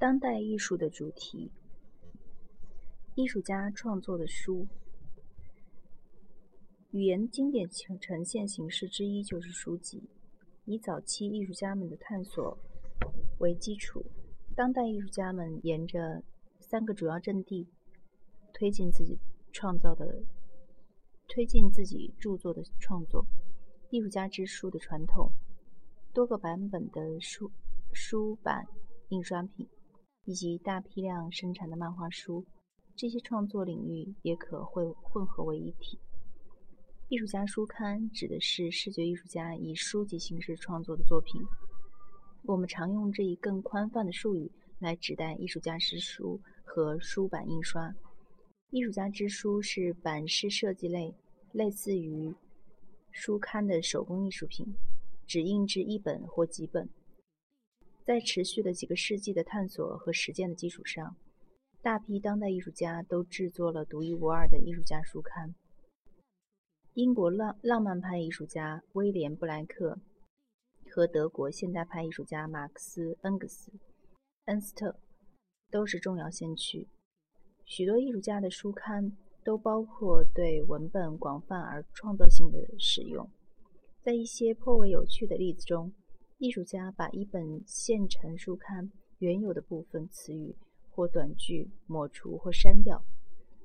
当代艺术的主题，艺术家创作的书。语言经典呈呈现形式之一就是书籍，以早期艺术家们的探索为基础，当代艺术家们沿着三个主要阵地推进自己创造的、推进自己著作的创作。艺术家之书的传统，多个版本的书书版印刷品。以及大批量生产的漫画书，这些创作领域也可会混合为一体。艺术家书刊指的是视觉艺术家以书籍形式创作的作品。我们常用这一更宽泛的术语来指代艺术家之书和书版印刷。艺术家之书是版式设计类，类似于书刊的手工艺术品，只印制一本或几本。在持续的几个世纪的探索和实践的基础上，大批当代艺术家都制作了独一无二的艺术家书刊。英国浪浪漫派艺术家威廉·布莱克和德国现代派艺术家马克思·恩格斯、恩斯特都是重要先驱。许多艺术家的书刊都包括对文本广泛而创造性的使用。在一些颇为有趣的例子中，艺术家把一本现成书刊原有的部分词语或短句抹除或删掉。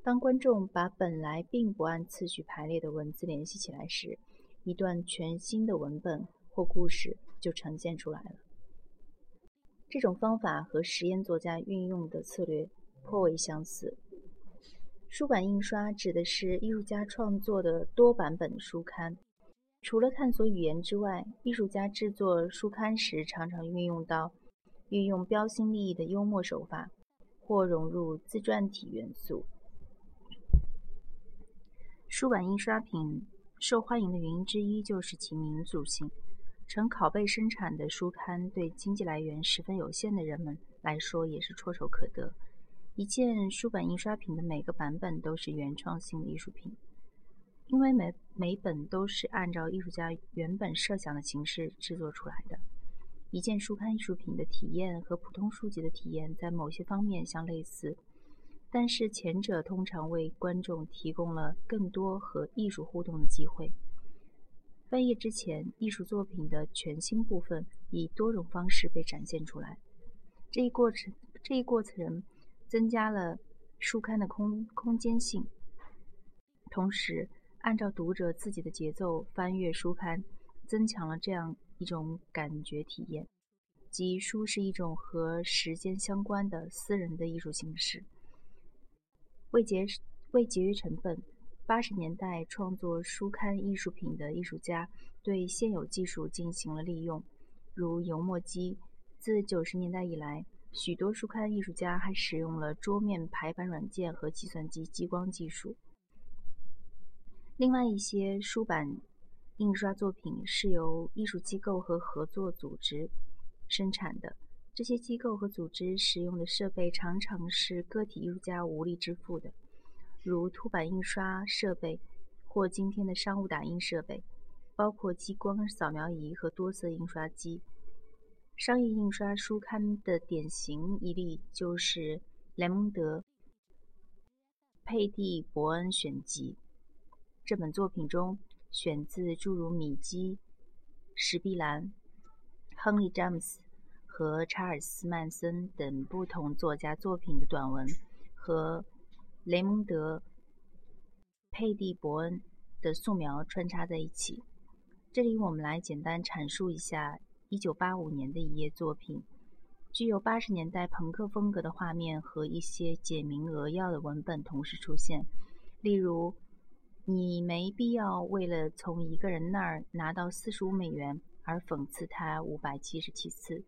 当观众把本来并不按次序排列的文字联系起来时，一段全新的文本或故事就呈现出来了。这种方法和实验作家运用的策略颇为相似。书版印刷指的是艺术家创作的多版本书刊。除了探索语言之外，艺术家制作书刊时常常运用到运用标新立异的幽默手法，或融入自传体元素。书版印刷品受欢迎的原因之一就是其民族性。成拷贝生产的书刊对经济来源十分有限的人们来说也是唾手可得。一件书版印刷品的每个版本都是原创性的艺术品。因为每每本都是按照艺术家原本设想的形式制作出来的，一件书刊艺术品的体验和普通书籍的体验在某些方面相类似，但是前者通常为观众提供了更多和艺术互动的机会。翻页之前，艺术作品的全新部分以多种方式被展现出来，这一过程这一过程增加了书刊的空空间性，同时。按照读者自己的节奏翻阅书刊，增强了这样一种感觉体验，即书是一种和时间相关的私人的艺术形式。为节为节约成本，八十年代创作书刊艺术品的艺术家对现有技术进行了利用，如油墨机。自九十年代以来，许多书刊艺术家还使用了桌面排版软件和计算机激光技术。另外一些书版印刷作品是由艺术机构和合作组织生产的，这些机构和组织使用的设备常常是个体艺术家无力支付的，如凸版印刷设备或今天的商务打印设备，包括激光扫描仪和多色印刷机。商业印刷书刊的典型一例就是雷蒙德·佩蒂伯恩选集。这本作品中选自诸如米基、史碧兰、亨利·詹姆斯和查尔斯·曼森等不同作家作品的短文和雷蒙德·佩蒂伯恩的素描穿插在一起。这里我们来简单阐述一下1985年的一页作品，具有80年代朋克风格的画面和一些简明扼要的文本同时出现，例如。你没必要为了从一个人那儿拿到四十五美元而讽刺他五百七十七次。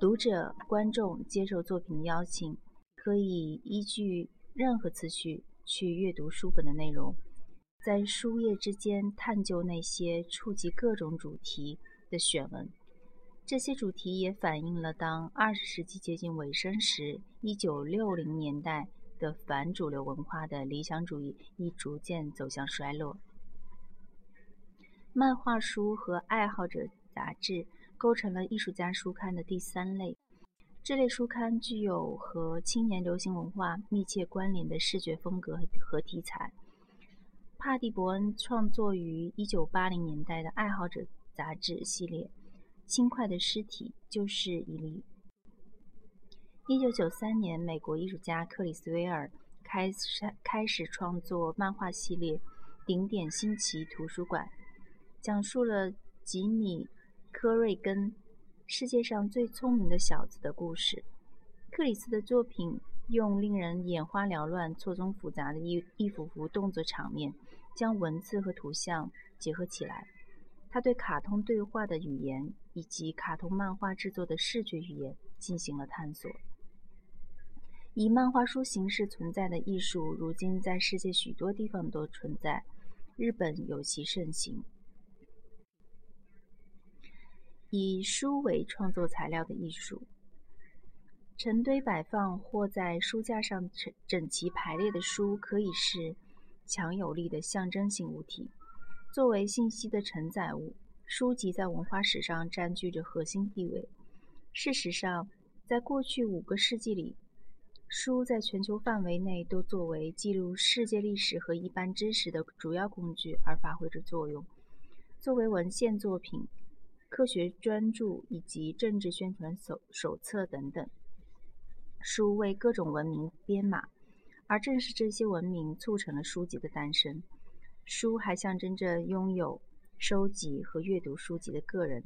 读者、观众接受作品的邀请，可以依据任何次序去阅读书本的内容，在书页之间探究那些触及各种主题的选文。这些主题也反映了当二十世纪接近尾声时，一九六零年代。的反主流文化的理想主义已逐渐走向衰落。漫画书和爱好者杂志构成了艺术家书刊的第三类，这类书刊具有和青年流行文化密切关联的视觉风格和题材。帕蒂伯恩创作于1980年代的爱好者杂志系列《轻快的尸体》就是一例。1993年，美国艺术家克里斯威尔开始开始创作漫画系列《顶点新奇图书馆》，讲述了吉米·科瑞根。世界上最聪明的小子的故事。克里斯的作品用令人眼花缭乱、错综复杂的一一幅幅动作场面，将文字和图像结合起来。他对卡通对话的语言以及卡通漫画制作的视觉语言进行了探索。以漫画书形式存在的艺术，如今在世界许多地方都存在，日本尤其盛行。以书为创作材料的艺术，成堆摆放或在书架上整整齐排列的书，可以是强有力的象征性物体。作为信息的承载物，书籍在文化史上占据着核心地位。事实上，在过去五个世纪里，书在全球范围内都作为记录世界历史和一般知识的主要工具而发挥着作用。作为文献作品。科学专著以及政治宣传手手册等等，书为各种文明编码，而正是这些文明促成了书籍的诞生。书还象征着拥有、收集和阅读书籍的个人。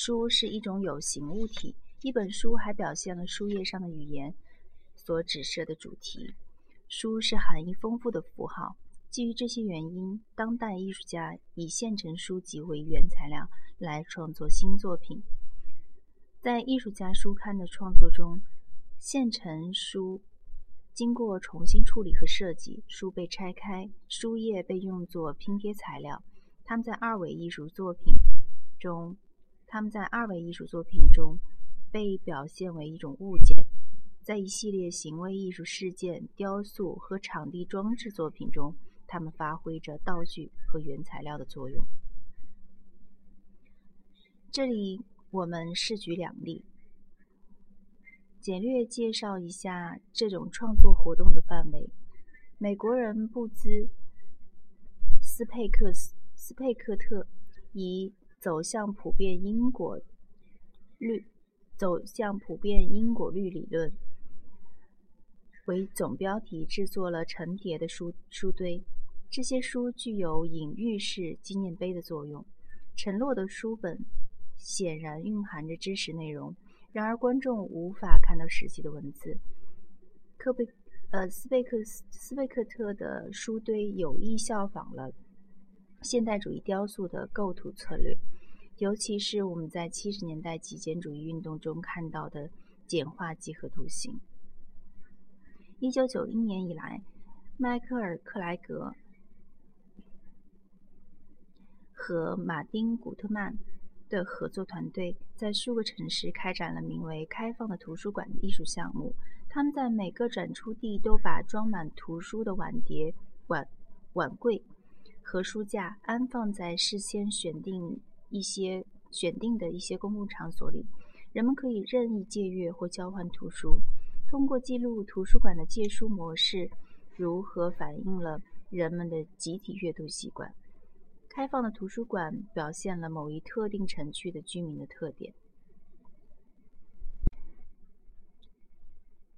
书是一种有形物体，一本书还表现了书页上的语言所指涉的主题。书是含义丰富的符号。基于这些原因，当代艺术家以现成书籍为原材料来创作新作品。在艺术家书刊的创作中，现成书经过重新处理和设计，书被拆开，书页被用作拼贴材料。他们在二维艺术作品中，他们在二维艺术作品中被表现为一种物件。在一系列行为艺术事件、雕塑和场地装置作品中，他们发挥着道具和原材料的作用。这里我们试举两例，简略介绍一下这种创作活动的范围。美国人布兹·斯佩克斯斯佩克特以“走向普遍因果律”走向普遍因果律理论。为总标题制作了成叠的书书堆，这些书具有隐喻式纪念碑的作用。沉落的书本显然蕴含着知识内容，然而观众无法看到实际的文字。科贝呃斯贝克斯斯贝克特的书堆有意效仿了现代主义雕塑的构图策略，尤其是我们在七十年代极简主义运动中看到的简化几何图形。一九九一年以来，迈克尔·克莱格和马丁·古特曼的合作团队在数个城市开展了名为“开放的图书馆”的艺术项目。他们在每个展出地都把装满图书的碗碟、碗碗柜和书架安放在事先选定一些选定的一些公共场所里，人们可以任意借阅或交换图书。通过记录图书馆的借书模式如何反映了人们的集体阅读习惯，开放的图书馆表现了某一特定城区的居民的特点。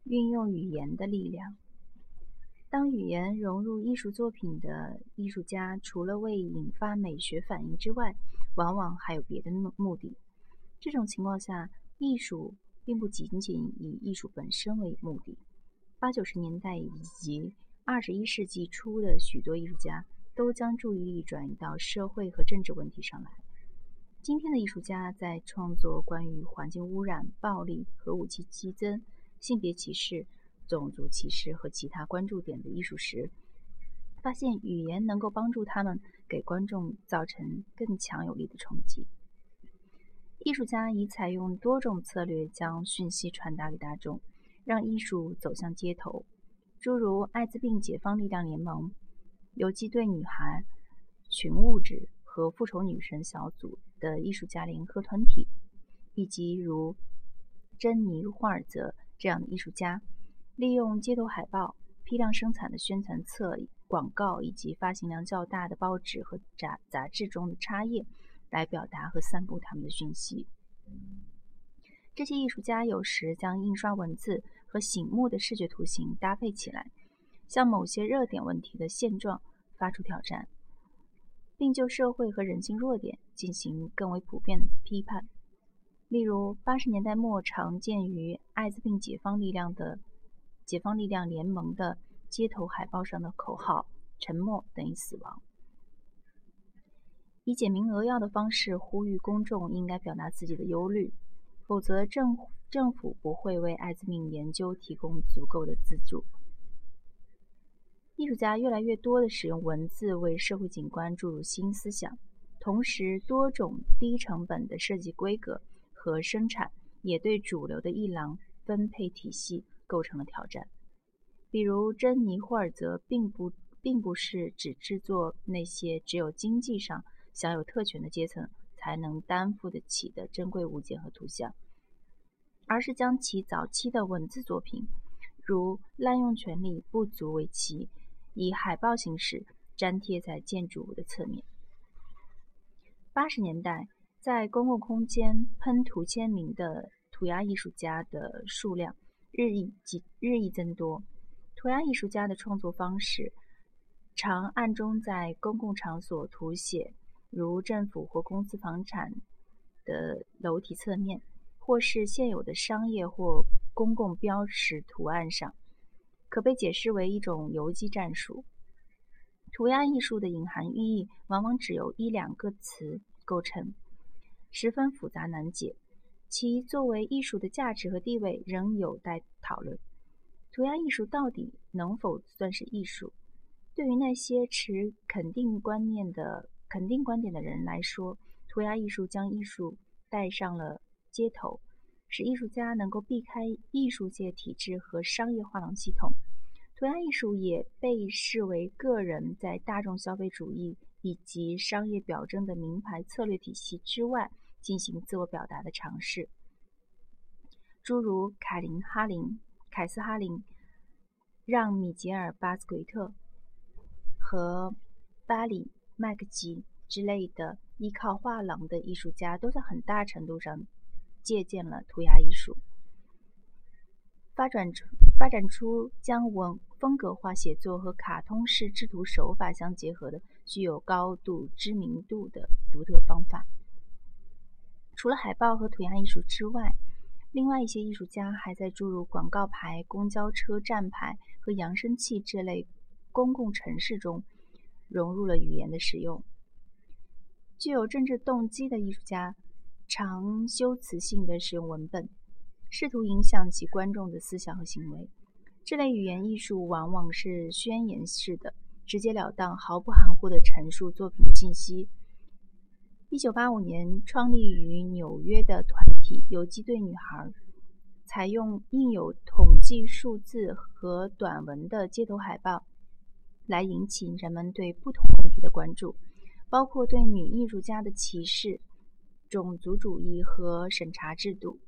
运用语言的力量，当语言融入艺术作品的艺术家，除了为引发美学反应之外，往往还有别的目目的。这种情况下，艺术。并不仅仅以艺术本身为目的。八九十年代以及二十一世纪初的许多艺术家都将注意力转移到社会和政治问题上来。今天的艺术家在创作关于环境污染、暴力和武器激增、性别歧视、种族歧视和其他关注点的艺术时，发现语言能够帮助他们给观众造成更强有力的冲击。艺术家已采用多种策略将讯息传达给大众，让艺术走向街头，诸如艾滋病解放力量联盟、游击队女孩、群物质和复仇女神小组的艺术家联合团体，以及如珍妮·霍尔泽这样的艺术家，利用街头海报、批量生产的宣传册、广告以及发行量较大的报纸和杂杂志中的插页，来表达和散布他们的讯息。这些艺术家有时将印刷文字和醒目的视觉图形搭配起来，向某些热点问题的现状发出挑战。并就社会和人性弱点进行更为普遍的批判。例如，八十年代末常见于艾滋病解放力量的解放力量联盟的街头海报上的口号“沉默等于死亡”，以简明扼要的方式呼吁公众应该表达自己的忧虑，否则政政府不会为艾滋病研究提供足够的资助。艺术家越来越多地使用文字为社会景观注入新思想，同时多种低成本的设计规格和生产也对主流的艺廊分配体系构成了挑战。比如，珍妮·霍尔泽并不并不是只制作那些只有经济上享有特权的阶层才能担负得起的珍贵物件和图像，而是将其早期的文字作品，如滥用权力不足为奇。以海报形式粘贴在建筑物的侧面。八十年代，在公共空间喷涂签名的涂鸦艺术家的数量日益及日益增多。涂鸦艺术家的创作方式常暗中在公共场所涂写，如政府或公司房产的楼体侧面，或是现有的商业或公共标识图案上。可被解释为一种游击战术。涂鸦艺术的隐含寓意往往只由一两个词构成，十分复杂难解。其作为艺术的价值和地位仍有待讨论。涂鸦艺术到底能否算是艺术？对于那些持肯定观念的肯定观点的人来说，涂鸦艺术将艺术带上了街头。使艺术家能够避开艺术界体制和商业画廊系统，涂鸦艺术也被视为个人在大众消费主义以及商业表征的名牌策略体系之外进行自我表达的尝试。诸如凯林·哈林、凯斯·哈林、让·米杰尔·巴斯奎特和巴里·麦克吉之类的依靠画廊的艺术家，都在很大程度上。借鉴了涂鸦艺术，发展出发展出将文风格化写作和卡通式制图手法相结合的具有高度知名度的独特方法。除了海报和涂鸦艺术之外，另外一些艺术家还在注入广告牌、公交车站牌和扬声器这类公共城市中融入了语言的使用。具有政治动机的艺术家。常修辞性的使用文本，试图影响其观众的思想和行为。这类语言艺术往往是宣言式的，直截了当、毫不含糊地陈述作品的信息。一九八五年创立于纽约的团体“游击队女孩”，采用印有统计数字和短文的街头海报，来引起人们对不同问题的关注，包括对女艺术家的歧视。种族主义和审查制度。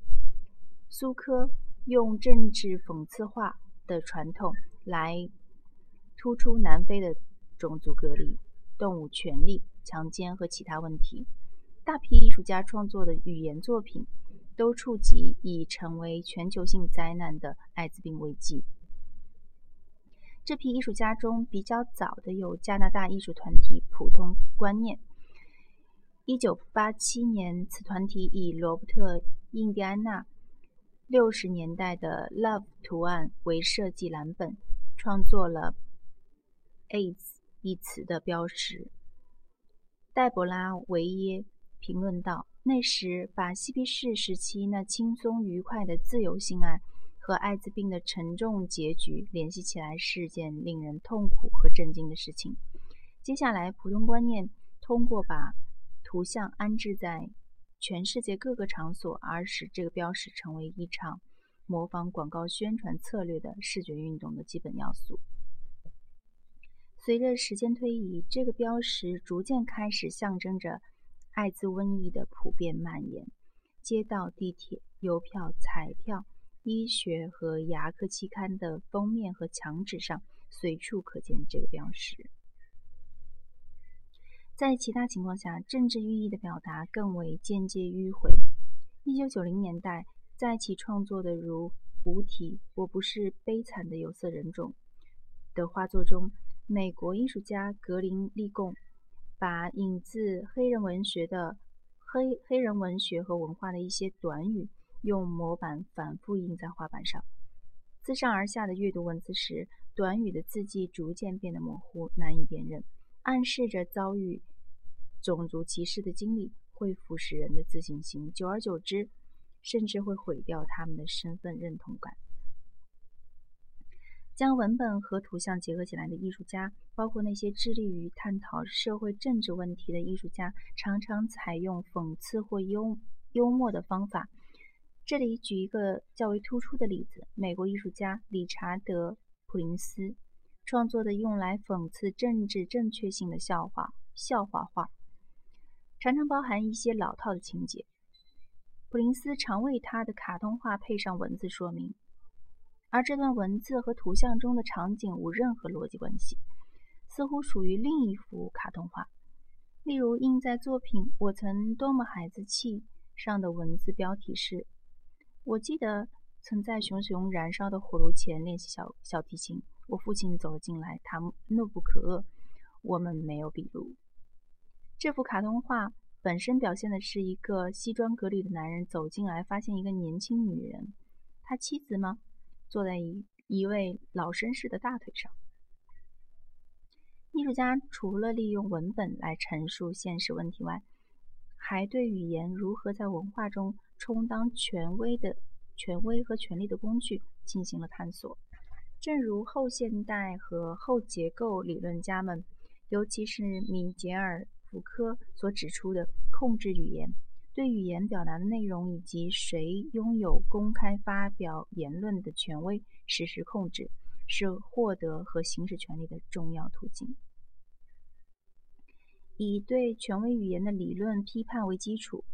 苏科用政治讽刺化的传统来突出南非的种族隔离、动物权利、强奸和其他问题。大批艺术家创作的语言作品都触及已成为全球性灾难的艾滋病危机。这批艺术家中比较早的有加拿大艺术团体普通观念。一九八七年，此团体以罗伯特·印第安纳六十年代的 “Love” 图案为设计蓝本，创作了 “AIDS” 一词的标识。黛博拉·维耶评论道：“那时，把嬉皮士时期那轻松愉快的自由性爱和艾滋病的沉重结局联系起来，是件令人痛苦和震惊的事情。接下来，普通观念通过把图像安置在全世界各个场所，而使这个标识成为一场模仿广告宣传策略的视觉运动的基本要素。随着时间推移，这个标识逐渐开始象征着艾滋瘟疫的普遍蔓延。街道、地铁、邮票、彩票、医学和牙科期刊的封面和墙纸上随处可见这个标识。在其他情况下，政治寓意的表达更为间接迂回。一九九零年代，在其创作的如《无题我不是悲惨的有色人种》的画作中。美国艺术家格林利贡把引自黑人文学的黑黑人文学和文化的一些短语，用模板反复印在画板上。自上而下的阅读文字时，短语的字迹逐渐变得模糊，难以辨认，暗示着遭遇种族歧视的经历会腐蚀人的自信心，久而久之，甚至会毁掉他们的身份认同感。将文本和图像结合起来的艺术家，包括那些致力于探讨社会政治问题的艺术家，常常采用讽刺或幽幽默的方法。这里举一个较为突出的例子：美国艺术家理查德·普林斯创作的用来讽刺政治正确性的笑话笑话画，常常包含一些老套的情节。普林斯常为他的卡通画配上文字说明。而这段文字和图像中的场景无任何逻辑关系，似乎属于另一幅卡通画。例如，印在作品《我曾多么孩子气》上的文字标题是：“我记得曾在熊熊燃烧的火炉前练习小小提琴。我父亲走了进来，他怒不可遏。我们没有笔录。”这幅卡通画本身表现的是一个西装革履的男人走进来，发现一个年轻女人，他妻子吗？坐在一一位老绅士的大腿上。艺术家除了利用文本来陈述现实问题外，还对语言如何在文化中充当权威的权威和权力的工具进行了探索。正如后现代和后结构理论家们，尤其是米杰尔·福柯所指出的，控制语言。对语言表达的内容以及谁拥有公开发表言论的权威实施控制，是获得和行使权利的重要途径。以对权威语言的理论批判为基础，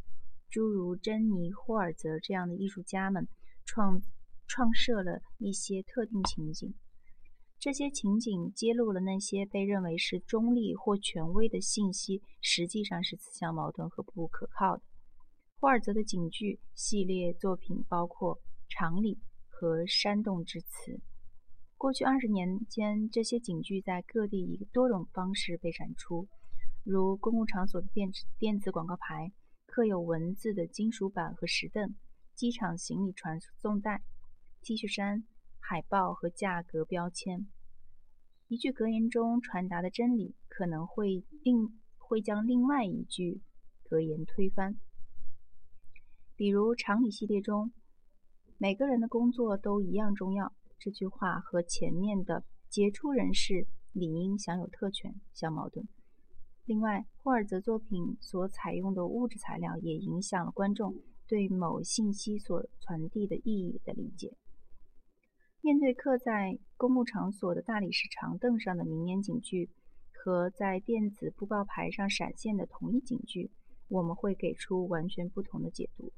诸如珍妮·霍尔泽这样的艺术家们创创设了一些特定情景。这些情景揭露了那些被认为是中立或权威的信息，实际上是自相矛盾和不可靠的。霍尔泽的警句系列作品包括常理和煽动之词。过去二十年间，这些警句在各地以多种方式被展出，如公共场所的电子电子广告牌、刻有文字的金属板和石凳、机场行李传送带、T 恤衫、海报和价格标签。一句格言中传达的真理，可能会另会将另外一句格言推翻。比如常理系列中，每个人的工作都一样重要。这句话和前面的杰出人士理应享有特权相矛盾。另外，霍尔泽作品所采用的物质材料也影响了观众对某信息所传递的意义的理解。面对刻在公共场所的大理石长凳上的名言警句和在电子布告牌上闪现的同一警句，我们会给出完全不同的解读。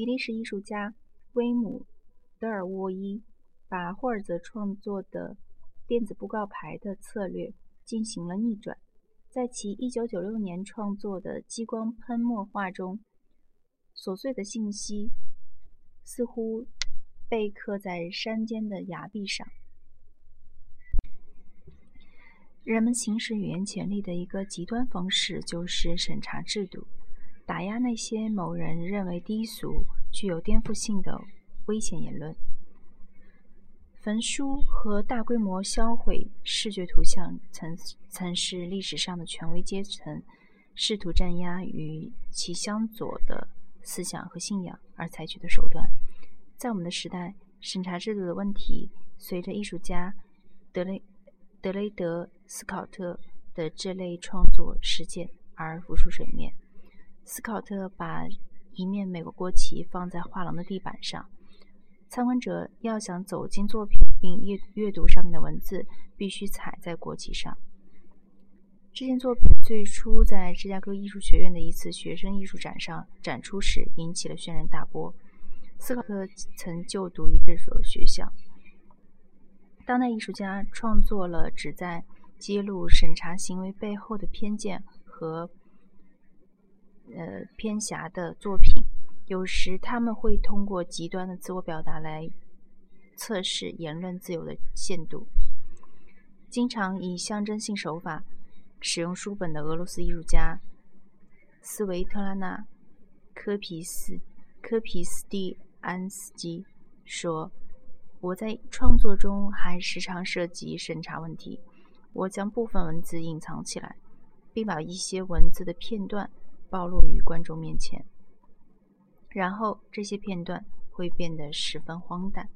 比利时艺术家威姆·德尔沃伊把霍尔泽创作的电子布告牌的策略进行了逆转，在其1996年创作的激光喷墨画中，琐碎的信息似乎被刻在山间的崖壁上。人们行使语言权利的一个极端方式就是审查制度。打压那些某人认为低俗、具有颠覆性的危险言论。焚书和大规模销毁视觉图像曾曾是历史上的权威阶层试图镇压与其相左的思想和信仰而采取的手段。在我们的时代，审查制度的问题随着艺术家德雷德雷德斯考特的这类创作实践而浮出水面。斯考特把一面美国国旗放在画廊的地板上，参观者要想走进作品，并阅阅读上面的文字，必须踩在国旗上。这件作品最初在芝加哥艺术学院的一次学生艺术展上展出时，引起了轩然大波。斯考特曾就读于这所学校。当代艺术家创作了旨在揭露审查行为背后的偏见和呃偏狭的作品，有时他们会通过极端的自我表达来测试言论自由的限度，经常以象征性手法。使用书本的俄罗斯艺术家斯维特拉娜·科皮斯科皮斯蒂安斯基说：“我在创作中还时常涉及审查问题。我将部分文字隐藏起来，并把一些文字的片段暴露于观众面前。然后这些片段会变得十分荒诞。”